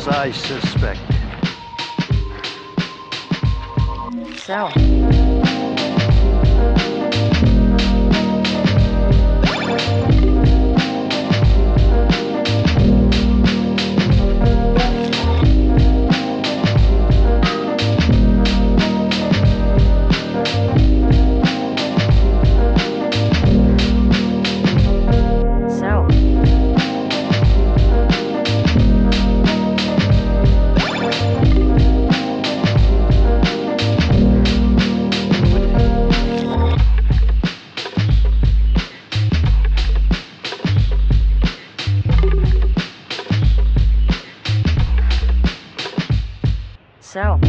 as I suspect. So. So.